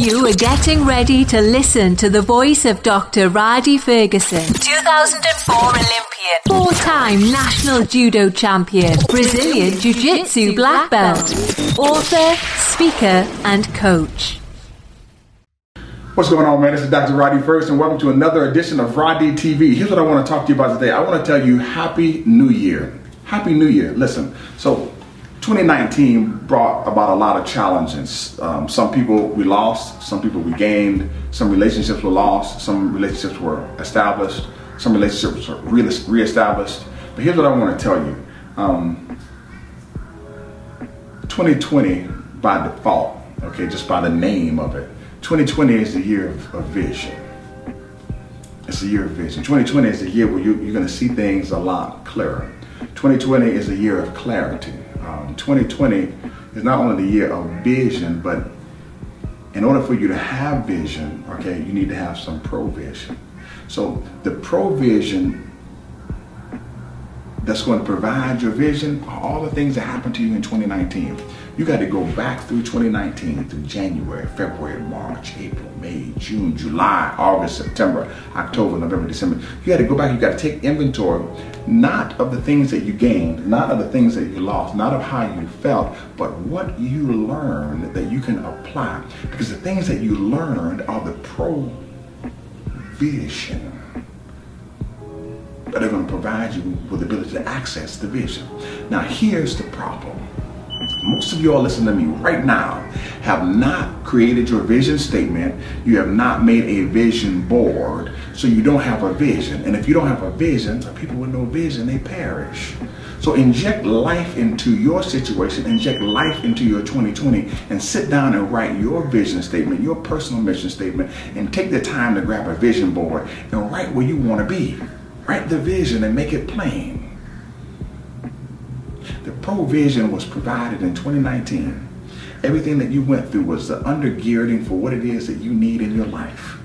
You are getting ready to listen to the voice of Dr. Rhadi Ferguson, 2004 Olympian, four time national judo champion, Brazilian Jiu Jitsu black belt, author, speaker, and coach. What's going on, man? This is Dr. Rhadi Ferguson. Welcome to another edition of Rhadi TV. Here's what I want to talk to you about today. I want to tell you Happy New Year. Happy New Year. Listen, so 2019 brought about a lot of challenges. Um, some people we lost, some people we gained, some relationships were lost, some relationships were established, some relationships were re- reestablished. But here's what I want to tell you um, 2020, by default, okay, just by the name of it, 2020 is the year of, of vision. It's a year of vision. 2020 is the year where you, you're going to see things a lot clearer. 2020 is a year of clarity. Um, 2020 is not only the year of vision, but in order for you to have vision, okay, you need to have some provision. So the provision that's going to provide your vision are all the things that happened to you in 2019. You got to go back through 2019 through January, February, March, April, May, June, July, August, September, October, November, December. You got to go back. You got to take inventory, not of the things that you gained, not of the things that you lost, not of how you felt, but what you learned that you can apply. Because the things that you learned are the provision that are going to provide you with the ability to access the vision. Now, here's the problem. Most of you all listening to me right now have not created your vision statement. You have not made a vision board, so you don't have a vision. And if you don't have a vision, people with no vision, they perish. So inject life into your situation, inject life into your 2020, and sit down and write your vision statement, your personal mission statement, and take the time to grab a vision board and write where you want to be. Write the vision and make it plain. The provision was provided in 2019. Everything that you went through was the undergirding for what it is that you need in your life.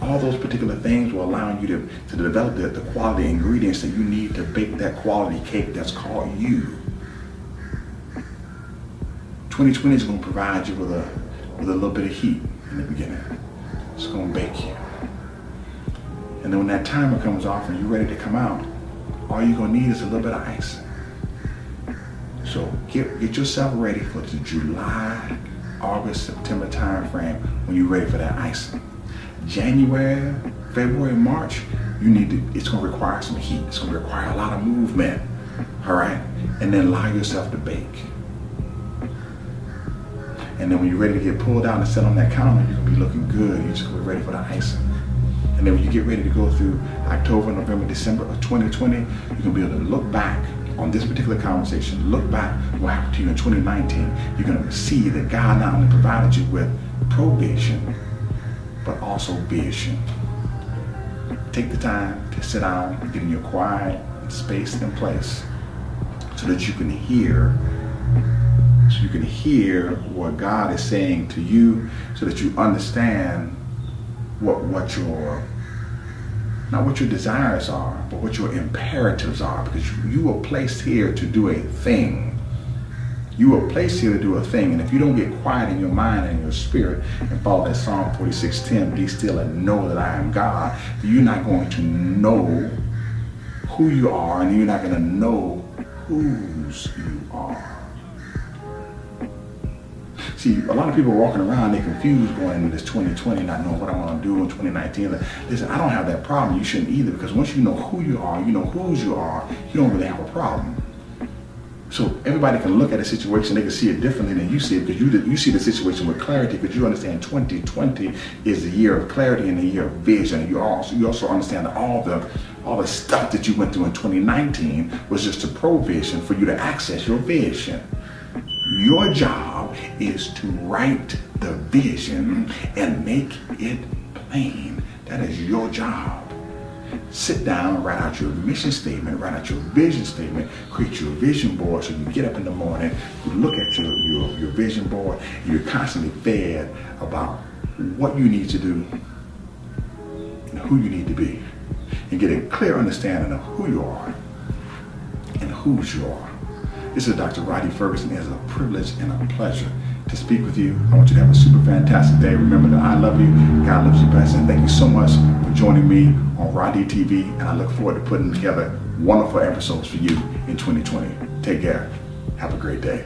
All those particular things were allowing you to, to develop the, the quality ingredients that you need to bake that quality cake that's called you. 2020 is going to provide you with a, with a little bit of heat in the beginning. It's going to bake you. And then when that timer comes off and you're ready to come out, all you're to need is a little bit of ice. So get, get yourself ready for the July, August, September time frame when you're ready for that icing. January, February, March, you need to, it's to require some heat. It's to require a lot of movement. All right? And then allow yourself to bake. And then when you're ready to get pulled out and set on that counter, you're to be looking good. You're just to be ready for the icing. And then when you get ready to go through October, November, December of 2020, you're going to be able to look back on this particular conversation, look back what happened to you in 2019, you're going to see that God not only provided you with provision, but also vision. Take the time to sit down, get in your quiet space and place so that you can hear so you can hear what God is saying to you so that you understand what what your not what your desires are, but what your imperatives are, because you, were placed here to do a thing. You were placed here to do a thing, and if you don't get quiet in your mind and your spirit and follow that Psalm 46:10, be still and know that I am God, you're not going to know who you are, and you're not going to know whose you are. See, a lot of people walking around, they're confused going into this 2020, not knowing what I want to do in 2019. Listen, I don't have that problem. You shouldn't either, because once you know who you are, you know whose you are, you don't really have a problem. So everybody can look at a situation, they can see it differently than you see it, because you, you see the situation with clarity, because you understand 2020 is the year of clarity and the year of vision. You also, you also understand that all the, all the stuff that you went through in 2019 was just a provision for you to access your vision. Your job is to write the vision and make it plain. That is your job. Sit down, write out your mission statement, write out your vision statement, create your vision board so you get up in the morning, you look at your, your, your vision board, you're constantly fed about what you need to do and who you need to be. And get a clear understanding of who you are and whose you are. This is Dr. Rhadi Ferguson. It is a privilege and a pleasure to speak with you. I want you to have a super fantastic day. Remember that I love you, God loves you best, and thank you so much for joining me on Rhadi TV. And I look forward to putting together wonderful episodes for you in 2020. Take care. Have a great day.